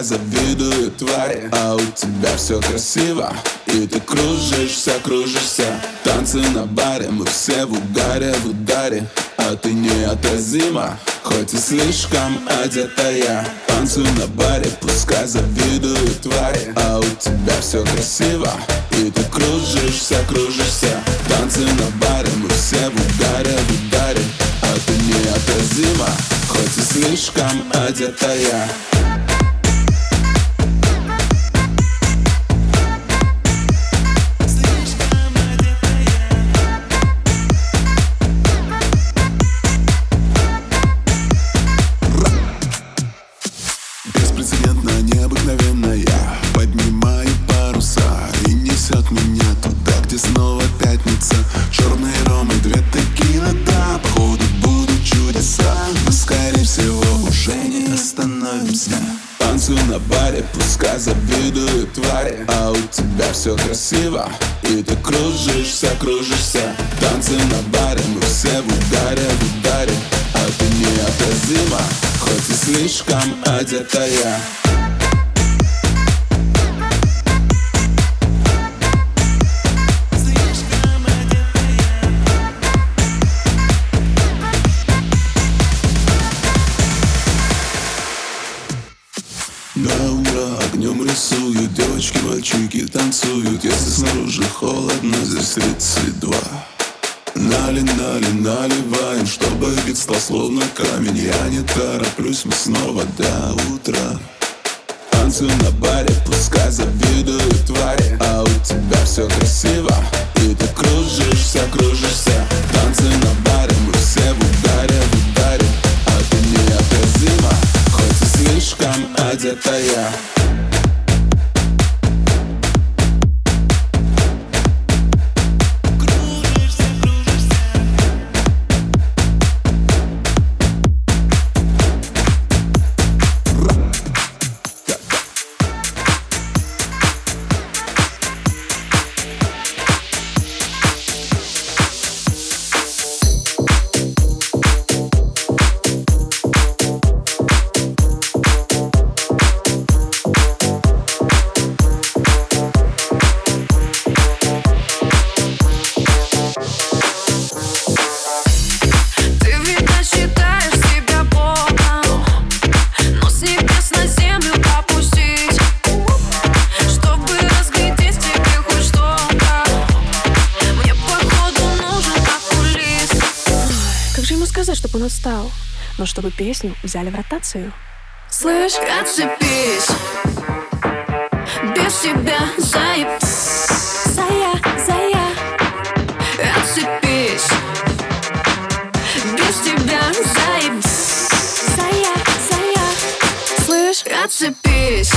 Пускай завидуют твари. А у тебя все красиво И ты кружишься, кружишься. Танцы на баре, мы все в угаре, в ударе. А ты неотразима, хоть и слишком одетая. Танцуй на баре, пускай завидуют твари. А у тебя все красиво И ты кружишься, кружишься. Танцы на баре, мы все в угаре, в ударе. А ты неотразима, хоть и слишком одетая все красиво. И ты кружишься, кружишься. Танцы на баре, мы все в ударе, в ударе. А ты неотразима, хоть и слишком одетая танцуют Если снаружи холодно, здесь 32 Нали, нали, наливаем, чтобы вид стал словно камень. Я не тороплюсь, мы снова до утра. Танцую на баре, пускай завидуют твари. А у тебя все красиво И ты кружишься, кружишься. Танцы на баре, мы все в ударе, в ударе. А ты неотразима, хоть и слишком одетая чтобы песню взяли в ротацию. Слышь, отцепись, без тебя заеб... Зая, зая, отцепись, без тебя заеб... Зая, зая, слышь, отцепись.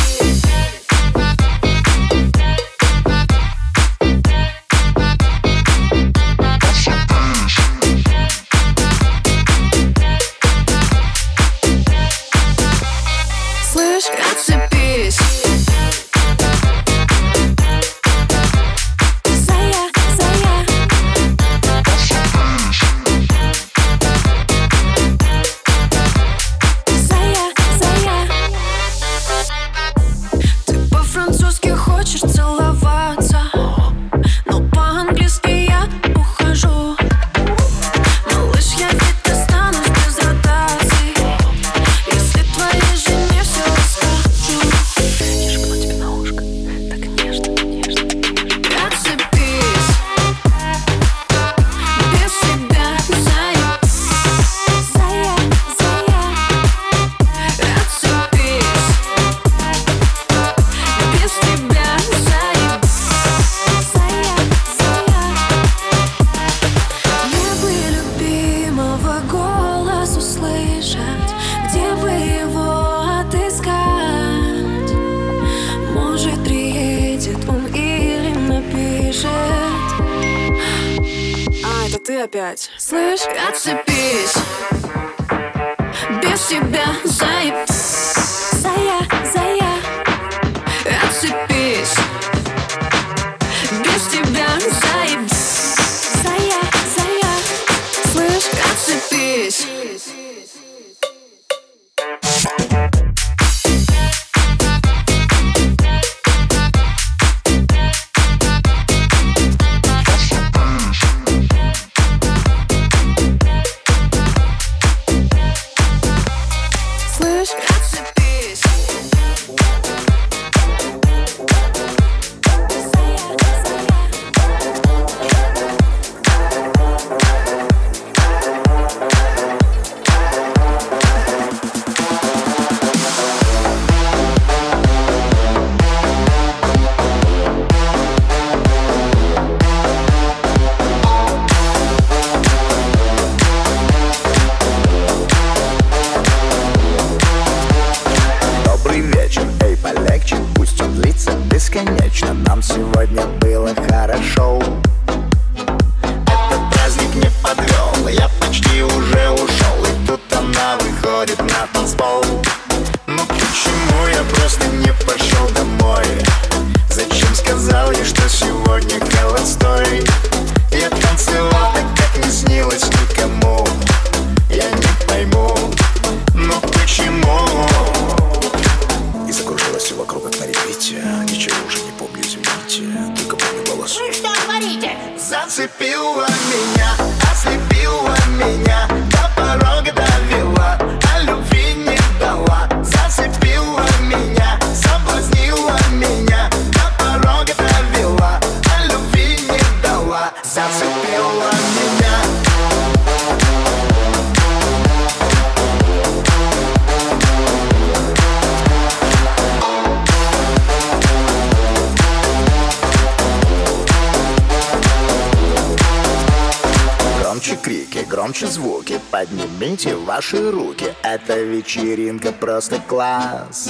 Громче звуки. Поднимите ваши руки. Эта вечеринка просто класс.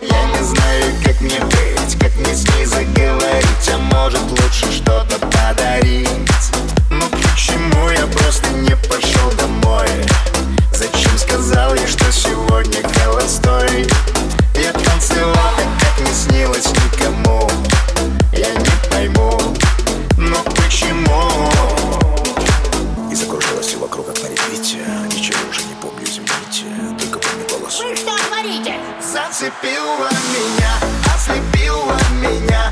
Я не знаю, как мне быть Как мне с ней заговорить А может лучше что-то подарить. Ну почему я просто не пошел домой? Зачем сказал ей, что сегодня холостой? Я танцевал так, как не снилось никому. Я не пойму, ну почему и закружилась все вокруг, как на репите Ничего уже не помню, извините Только помню голос. Вы что творите? Зацепила меня, ослепила меня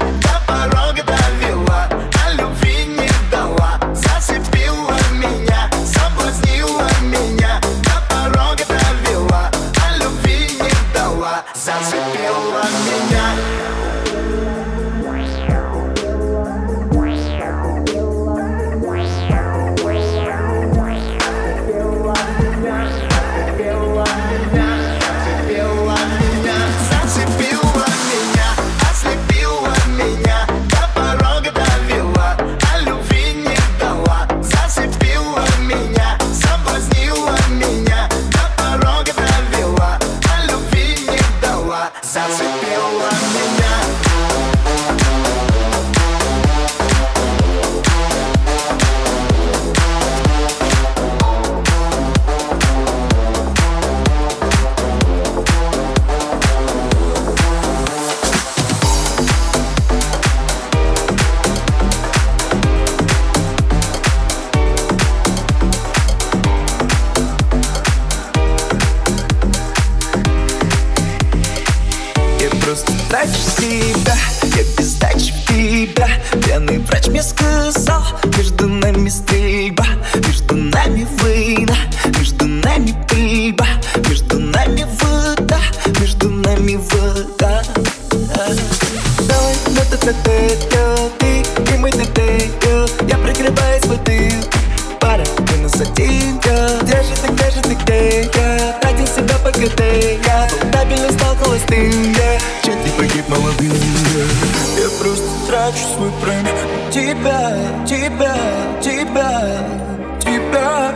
тебя, тебя, тебя Тебя.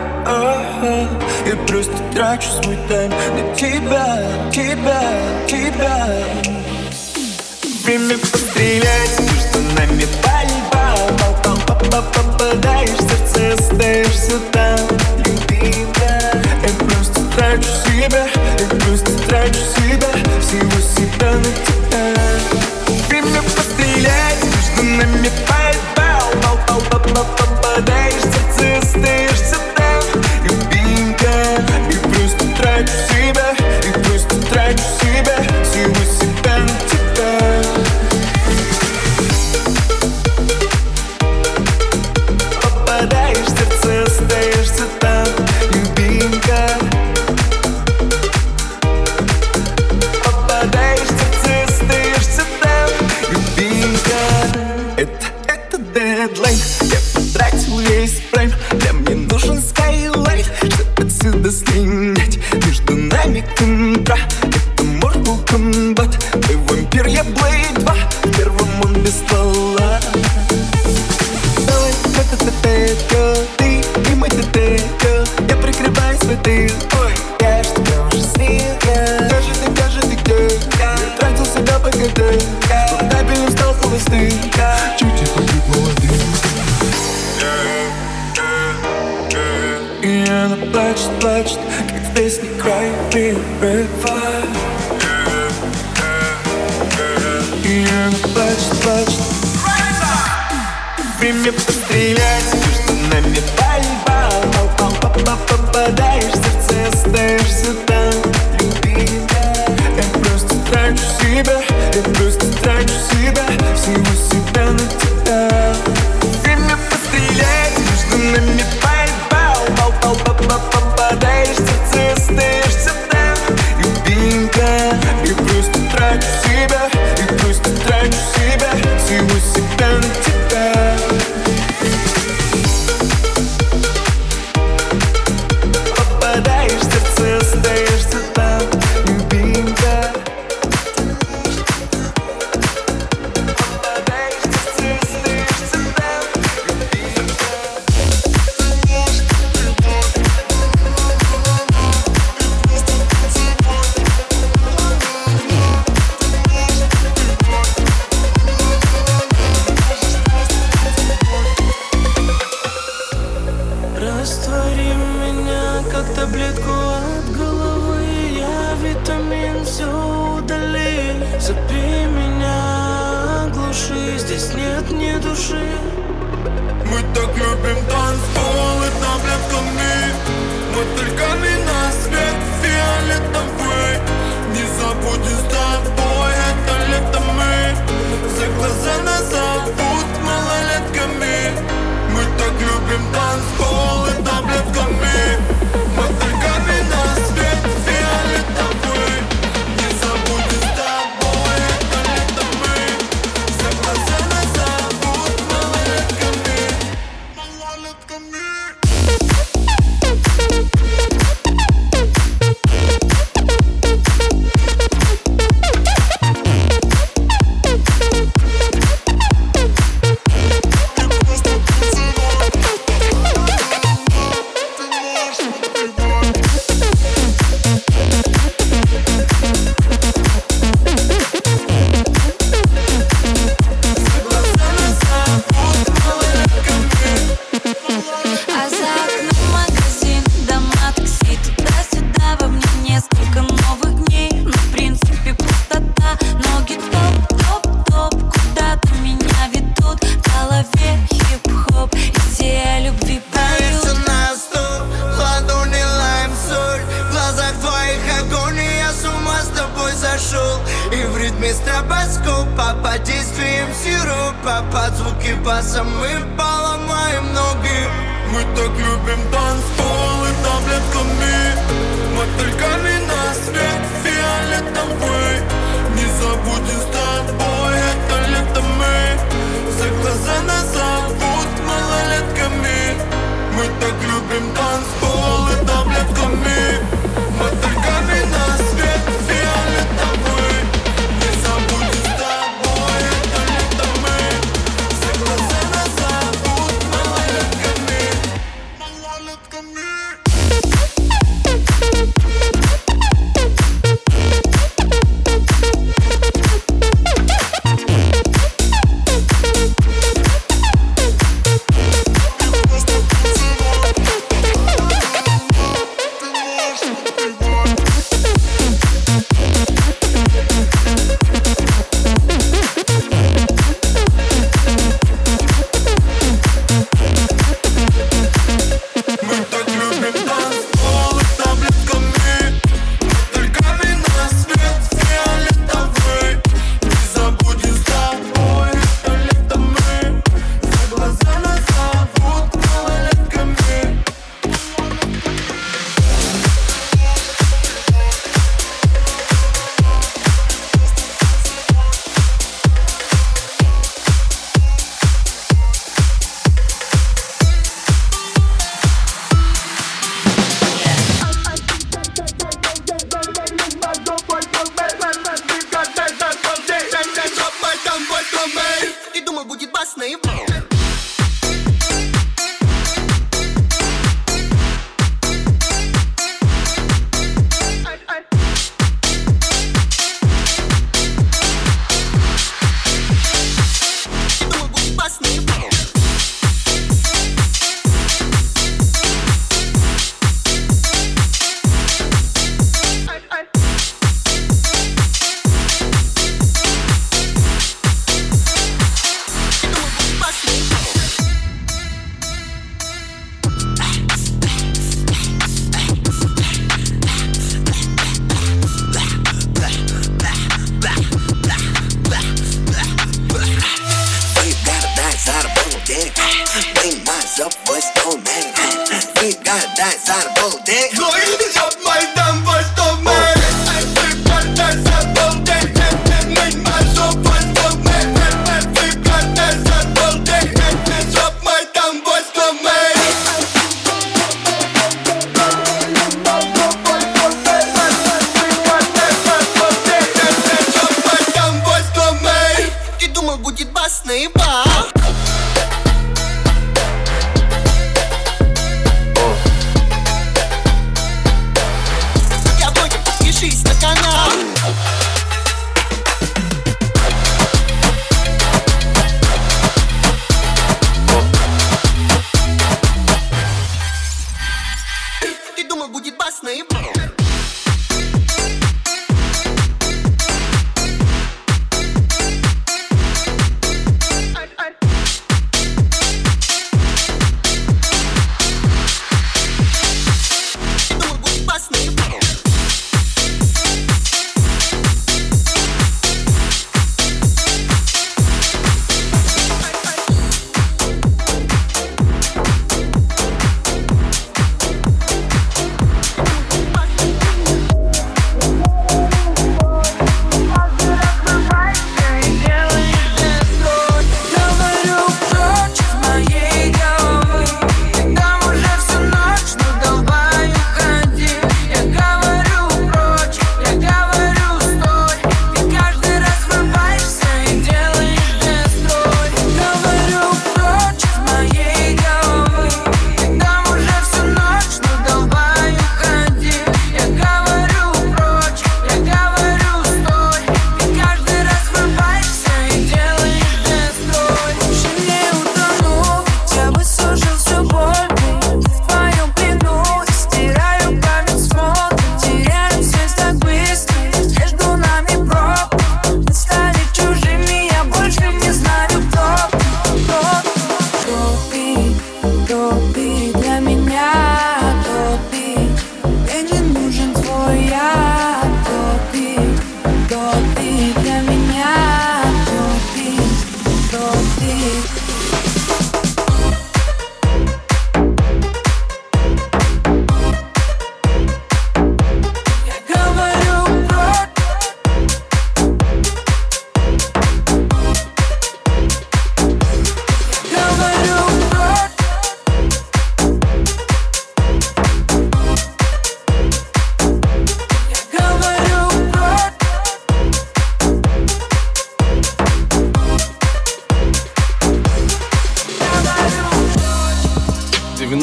Я просто трачу свой тайм на тебя, тебя, тебя. Время пострелять, между нами пальба Попал, попал, попадаешь в сердце, остаешься там. Любимая, я просто трачу себя Я просто трачу себя, всего себя на тебя. Время пострелять, между нами пальба Попал, попал, попадаешь в сердце, остаешься там Раствори меня, как таблетку от головы. Я витамин все удали. Запей меня, оглуши. Здесь нет ни души. Мы так любим танцпол и таблетками Мотыльками на свет фиолетовый. Не забудем с тобой, это лето мы. За глаза нас зовут малолетками. Мы так любим танцпол и таблетками Мотыльками Баса мы поломаем ноги. Мы так любим танцпол и таблетками. Мотыльками на свет фиолетовый Не забудем с тобой, это лето мы. За глаза нас зовут малолетками. Мы так любим танцпол We got that side of both dick. No, you just up my damn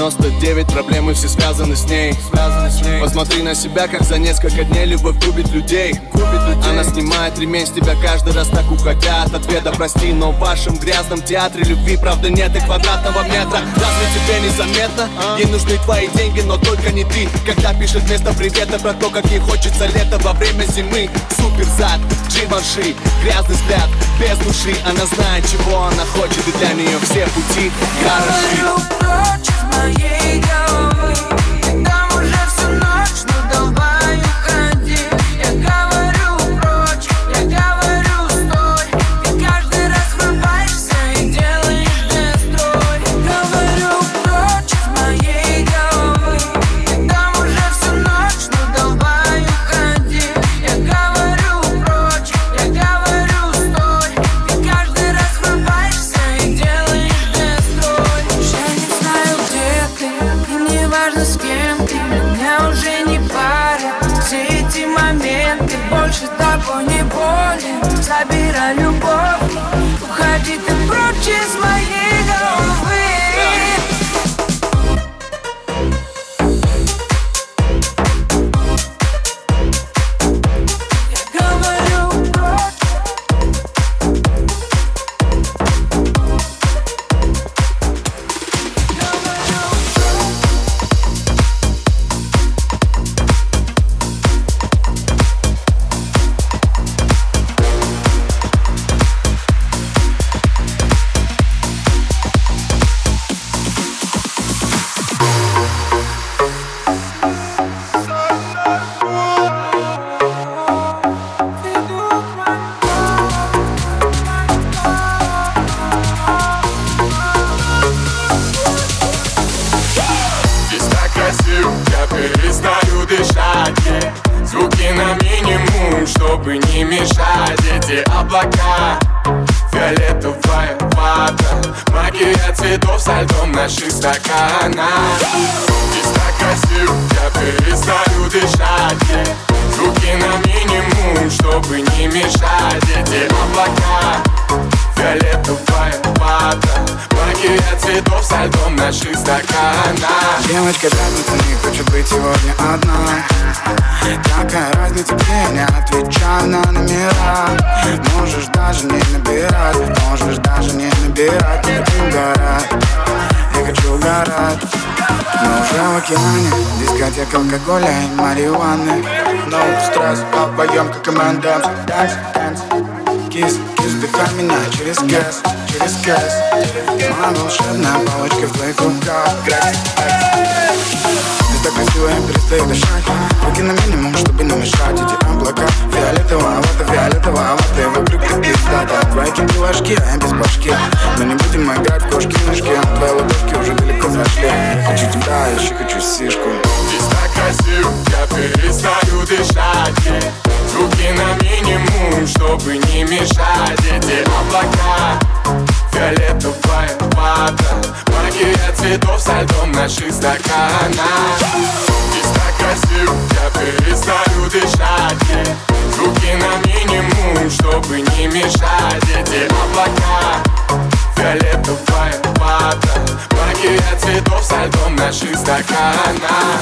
99 проблемы все связаны с ней, связаны с ней. Посмотри на себя, как за несколько дней любовь губит людей. губит людей. Она снимает ремень с тебя каждый раз так уходя от ответа Прости, но в вашем грязном театре любви правда нет и квадратного метра. Разве тебе а? не заметно? Ей нужны твои деньги, но только не ты. Когда пишет вместо привета про то, как ей хочется лето во время зимы. Супер зад, дживанши, грязный взгляд, без души. Она знает, чего она хочет, и для нее все пути хороши. yeah, go. Номера Можешь даже не набирать, можешь даже не набирать. Не хочу угорать, я хочу угорать. Мы уже в океане, дискотека алкоголя и марихуаны. No стресс, обоем как команда Dance, dance, кис, кис, вдыхай меня через кэс, через кэс. Моя волшебная палочка в твоих руках. Грекс, ты так красиво, я перестаю дышать. Руки на минимум, чтобы не мешать. Эти облака фиолетового, вот фиолетового и вокруг ты пиздата. Твои кипи ложки, а я без башки. Но не будем играть в кошки-мышки Твои ладошки уже далеко зашли. Хочу тебя, еще хочу сишку. Здесь так красиво, я перестаю дышать. Звуки на минимум, чтобы не мешать. Эти облака Фиолетовая вата Магия цветов со льдом наших стаканах Здесь так красиво, я перестаю дышать. Звуки на минимум, чтобы не мешать. Эти облака Фиолетовая вата. Магия цветов со льдом наших стаканах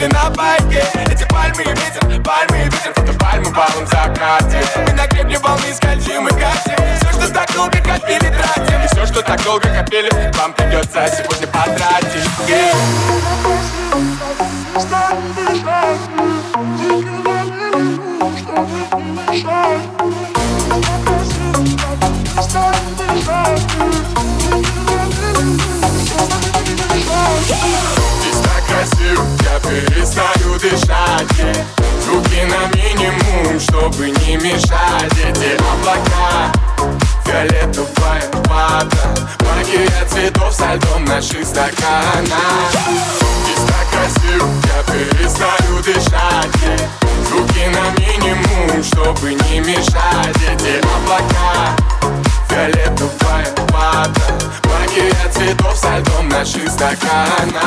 летели на байке. Эти пальмы и ветер, пальмы и ветер, фото пальмы в балом закате. Мы на гребне волны скользим и катим. Все, что так долго копили, тратим. И все, что так долго копили, вам придется сегодня потратить. Здесь перестаю дышать. Звуки на минимум, чтобы не мешать. Эти облака? Фиолетовая вата Магия цветов со льдом наших стаканах Здесь так красиво, я перестаю дышать. Звуки на минимум, чтобы не мешать. Эти облака? Фиолетовая вата Магия цветов со льдом наших стаканах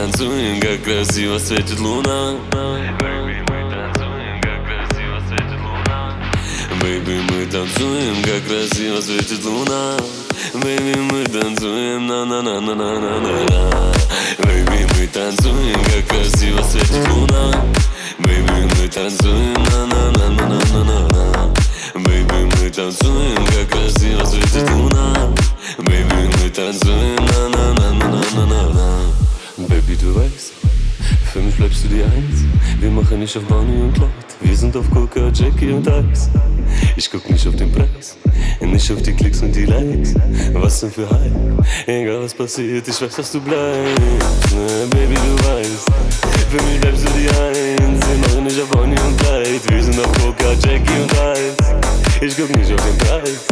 танцуем, как красиво светит луна. Baby, мы танцуем, как красиво светит луна. Baby, мы танцуем, как красиво светит луна Baby, мы танцуем, на-на-на-на-на-на-на Baby, мы танцуем, как красиво светит луна. Baby, мы танцуем, на-на-на-на-на-на-на. Baby, мы танцуем, как красиво светит луна. Baby, мы танцуем, на-на-на-на-на-на-на Baby, du weißt, für mich bleibst du die Eins. Wir machen nicht auf Bonnie und Clyde. Wir sind auf Coca, Jackie und Eis. Ich guck nicht auf den Preis, nicht auf die Klicks und die Likes. Was denn für Hype? Egal was passiert, ich weiß, dass du bleibst. Ne, Baby, du weißt, für mich bleibst du die Eins. Wir machen nicht auf Bonnie und Clyde. Wir sind auf Coca, Jackie und Eis. Ich guck nicht auf den Preis,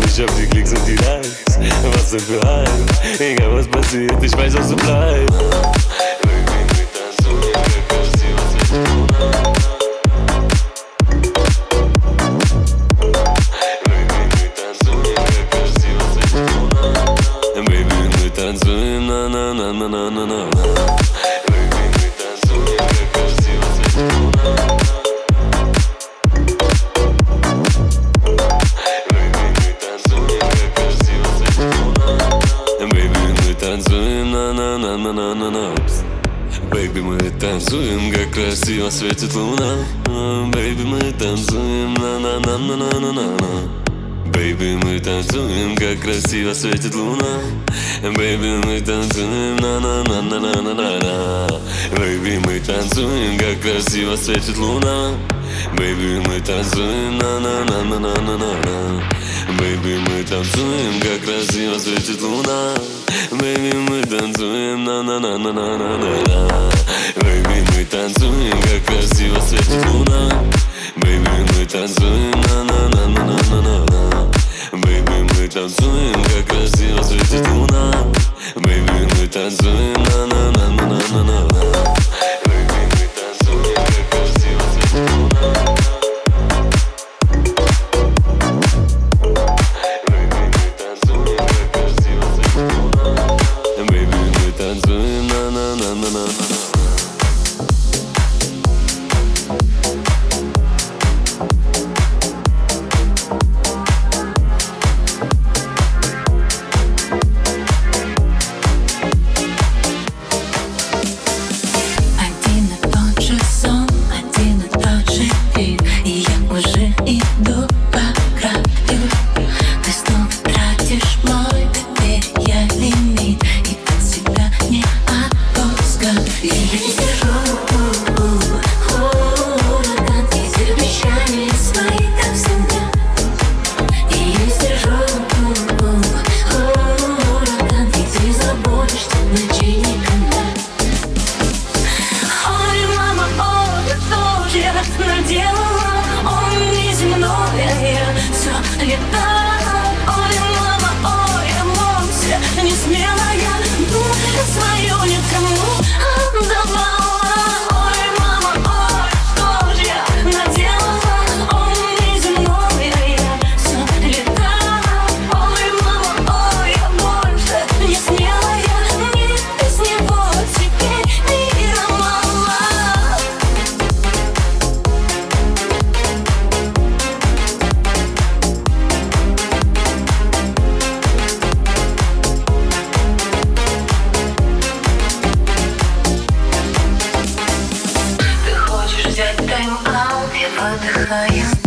nicht auf die Klicks und die Likes. Was denn für Hype? Egal was passiert, ich weiß, dass du bleibst. Baby, wir tanzen, как красиво светит луна. Baby, мы танцуем, как красиво светит луна. Baby, мы танцуем на на на на на на на Baby, мы танцуем, как красиво светит луна. Baby, мы танцуем, на-на-на-на-на-на-на. Baby, мы танцуем, как красиво светит луна. Baby, мы танцуем, на-на-на-на-на-на-на. Baby, мы танцуем, как красиво светит луна Baby, мы танцуем, на-на-на-на-на-на-на Baby, мы танцуем, как красиво светит луна. Baby, мы танцуем, как красиво светит луна Бэйби, мы танцуем, на-на-на-на-на-на-на. Бэйби, мы танцуем, как красиво светит луна. Baby, мы танцуем, на-на-на-на-на-на-на Baby, взять тайм-аут, я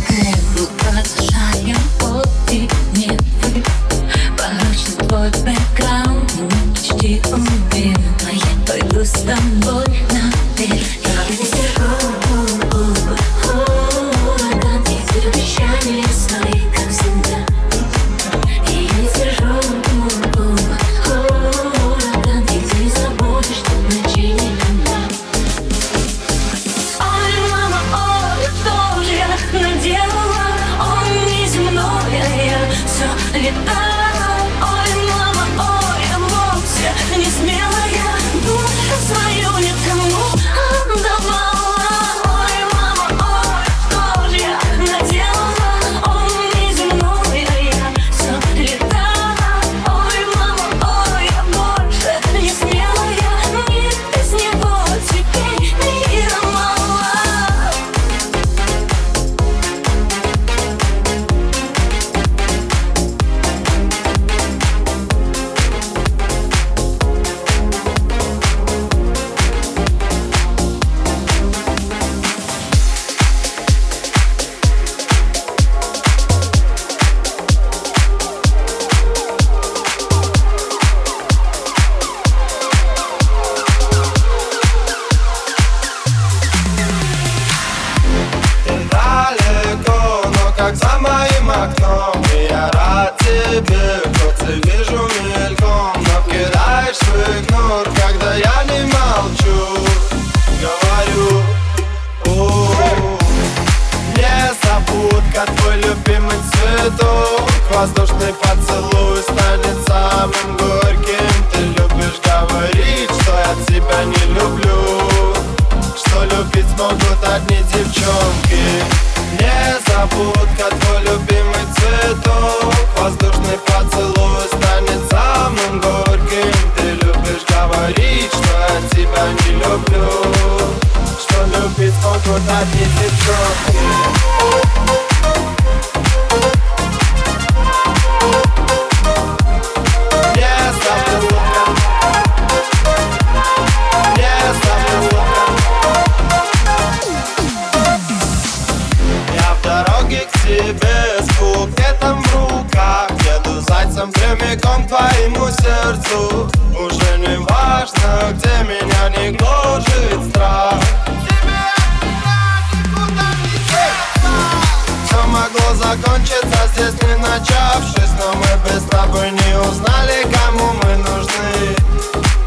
Если начавшись Но мы без тобой не узнали, кому мы нужны.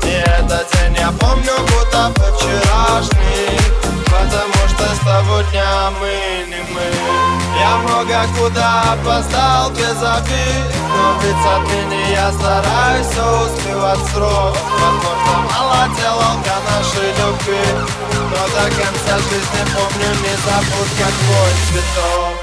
И этот день я помню, будто бы вчерашний Потому что с того дня мы не мы. Я много куда опоздал без обид Но ведь отныне я стараюсь все успевать срок. Возможно, мало делал для нашей любви Но до конца жизни помню, не забудь, как твой цветок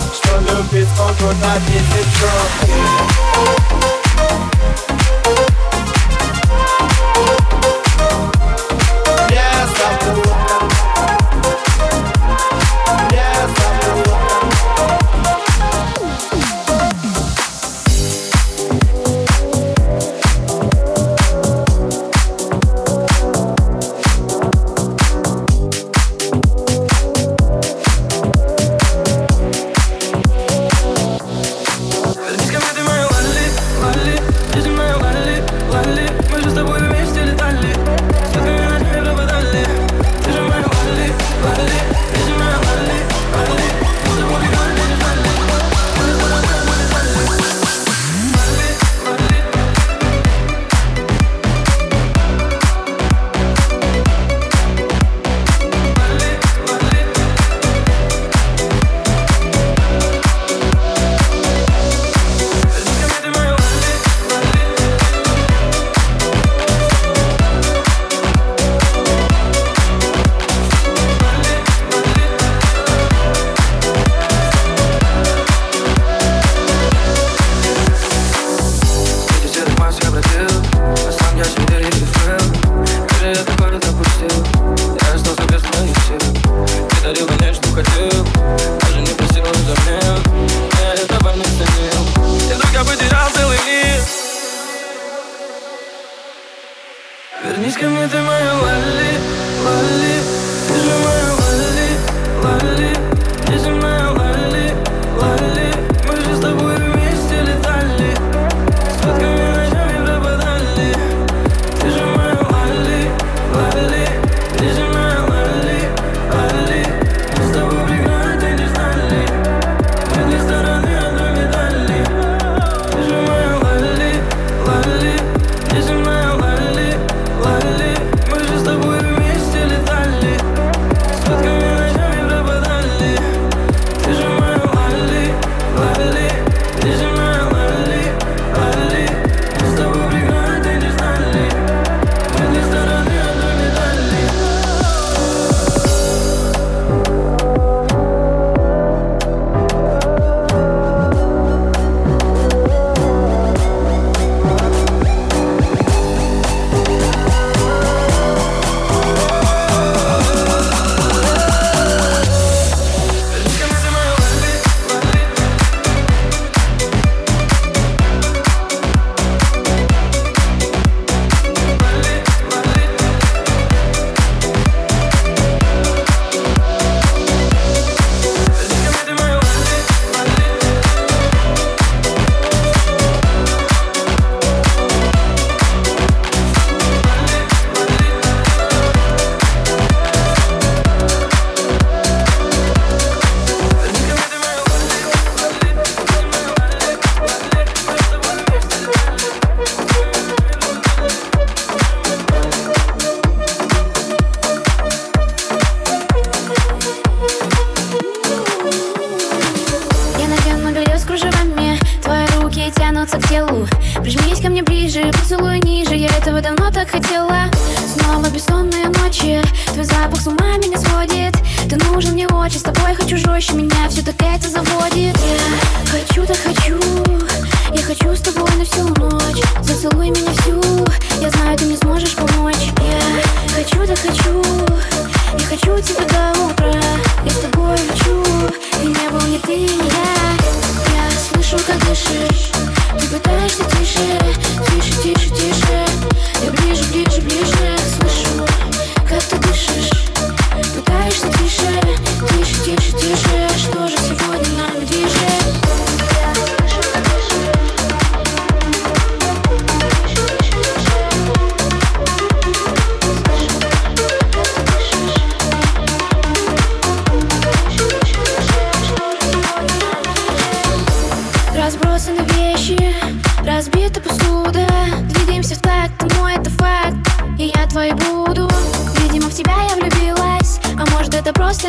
Sound of this control that is the drum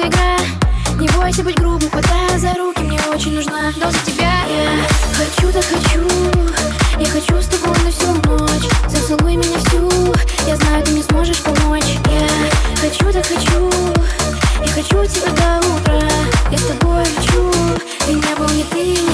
игра. Не бойся быть грубым, хватая за руки Мне очень нужна доза тебя. Я хочу, да хочу Я хочу с тобой на всю ночь. Зацелуй меня всю Я знаю, ты мне сможешь помочь. Я хочу, да хочу Я хочу тебя до утра. Я с тобой лечу Ты не был ни ты, ни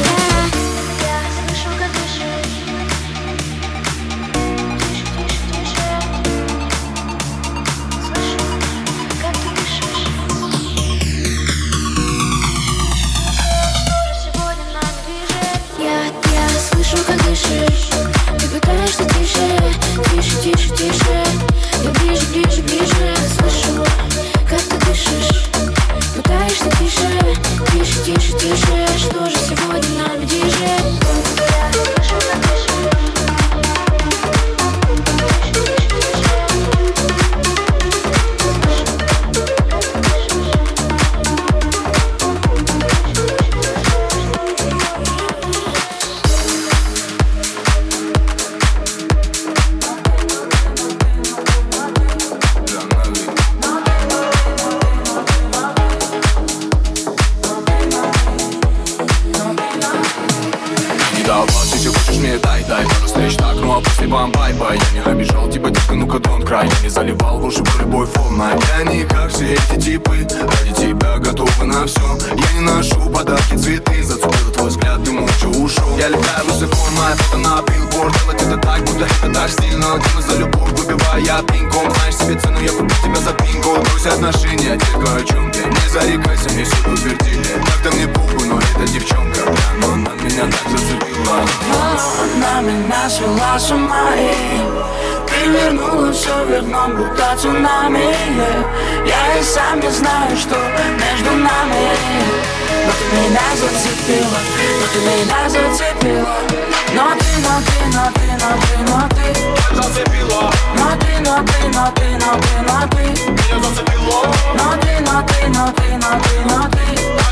ну а после вам bye-bye. Я не обижал тебя, детка, ну-ка don't cry не заливал в уши про любовь волна Я не как все эти типы. Ради тебя готовы на все Я не ношу подарки, цветы. За за твой взгляд ты молча ушел. Я летаю высоко, моя фото на билборд Делать это так, будто это так стильно. Делай за любовь, выбивая пинком. Знаешь себе цену, я куплю тебя за пинком Брось отношения, детка, о чем ты Не зарекайся, мне все утвердили Так-то мне похуй, но эта девчонка Но она меня так зацепила. Она меня свела с ума и Перевернула все вверх дном, будто цунами. Я и сам не знаю, что между нами. Но ты меня зацепила, но ты меня зацепила Но ты, но ты, но ты, но ты, но ты Зацепила Но ты, но ты, но ты, но ты, но ты Меня зацепило Но ты, но ты, но ты, но ты, но ты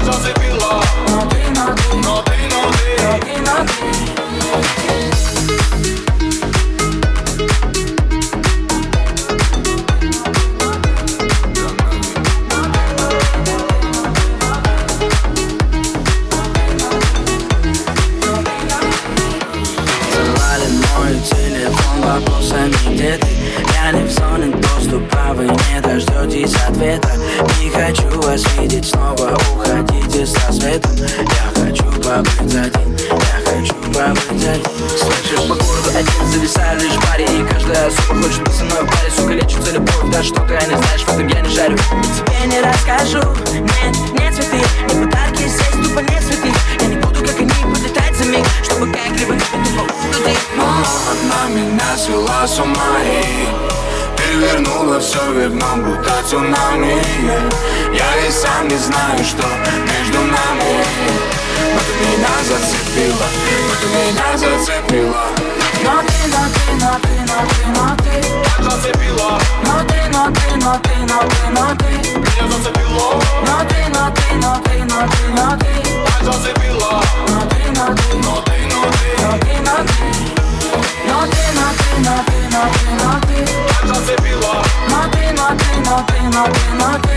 Зацепила Но ты, но ты, Но ты, но ты но ты, но ты в зоне доступа, вы не дождетесь ответа. Не хочу вас видеть снова, уходите со светом. Я хочу побыть один, я хочу побыть один. Слышишь, по городу один зависаю лишь в И каждая особо хочет быть со мной в паре. Сука, лечится любовь, да что ты не знаешь, в этом я не жарю. И тебе не расскажу, нет, не цветы. Не подарки, здесь тупо не цветы. Я не буду, как они, подлетать за миг Чтобы как-либо тебя тупо удать Она меня свела с ума и Перевернула все вверх дном, будто цунами. Я и сам не знаю, что между нами Но ты меня зацепила, но ты меня зацепила Но ты, но ты, но ты, но ты, но ты Зацепила, Но ты, но ты, но ты, но ты, но ты меня зацепило Но ты, но ты, но ты, но ты, но ты Зацепила, Но ты, но ты, но ты, но ты но ты, но ты Но ты, но ты, но ты, но ты, но ты Зацепила, Но ты, но ты, но ты, но ты, но ты Но ты, но ты, но ты, но ты, но ты Зацепила, Но ты, но ты, но ты, но ты но ты,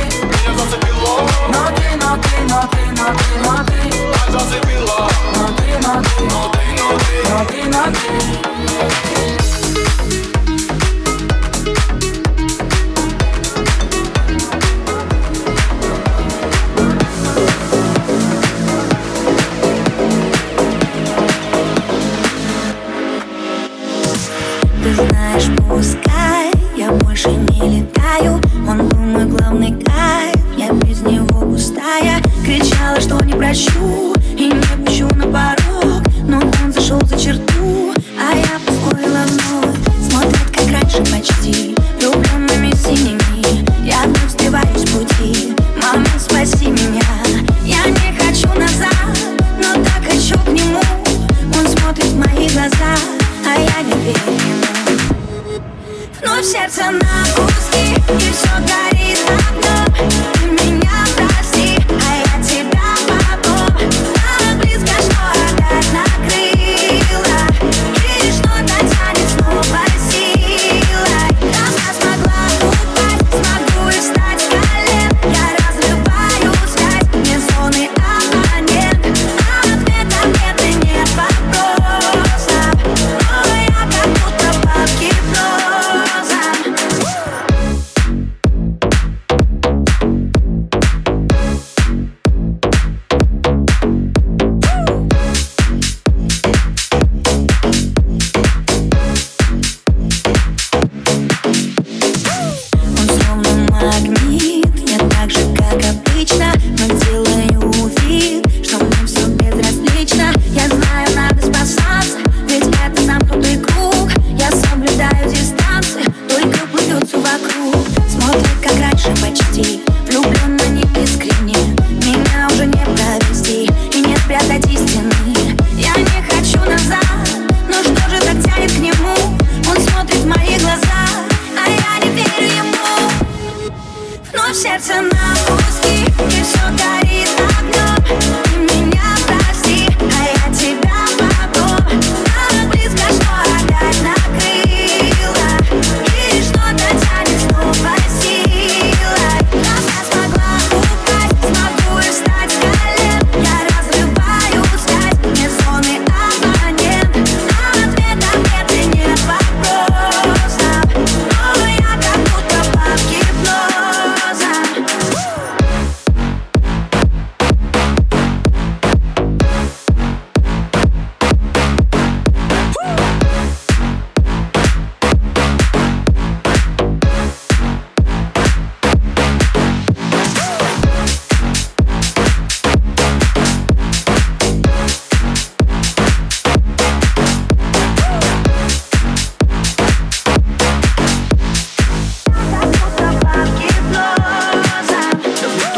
но ты Ты не летаю Он был мой главный кайф, я без него пустая. Кричала, что не прощу,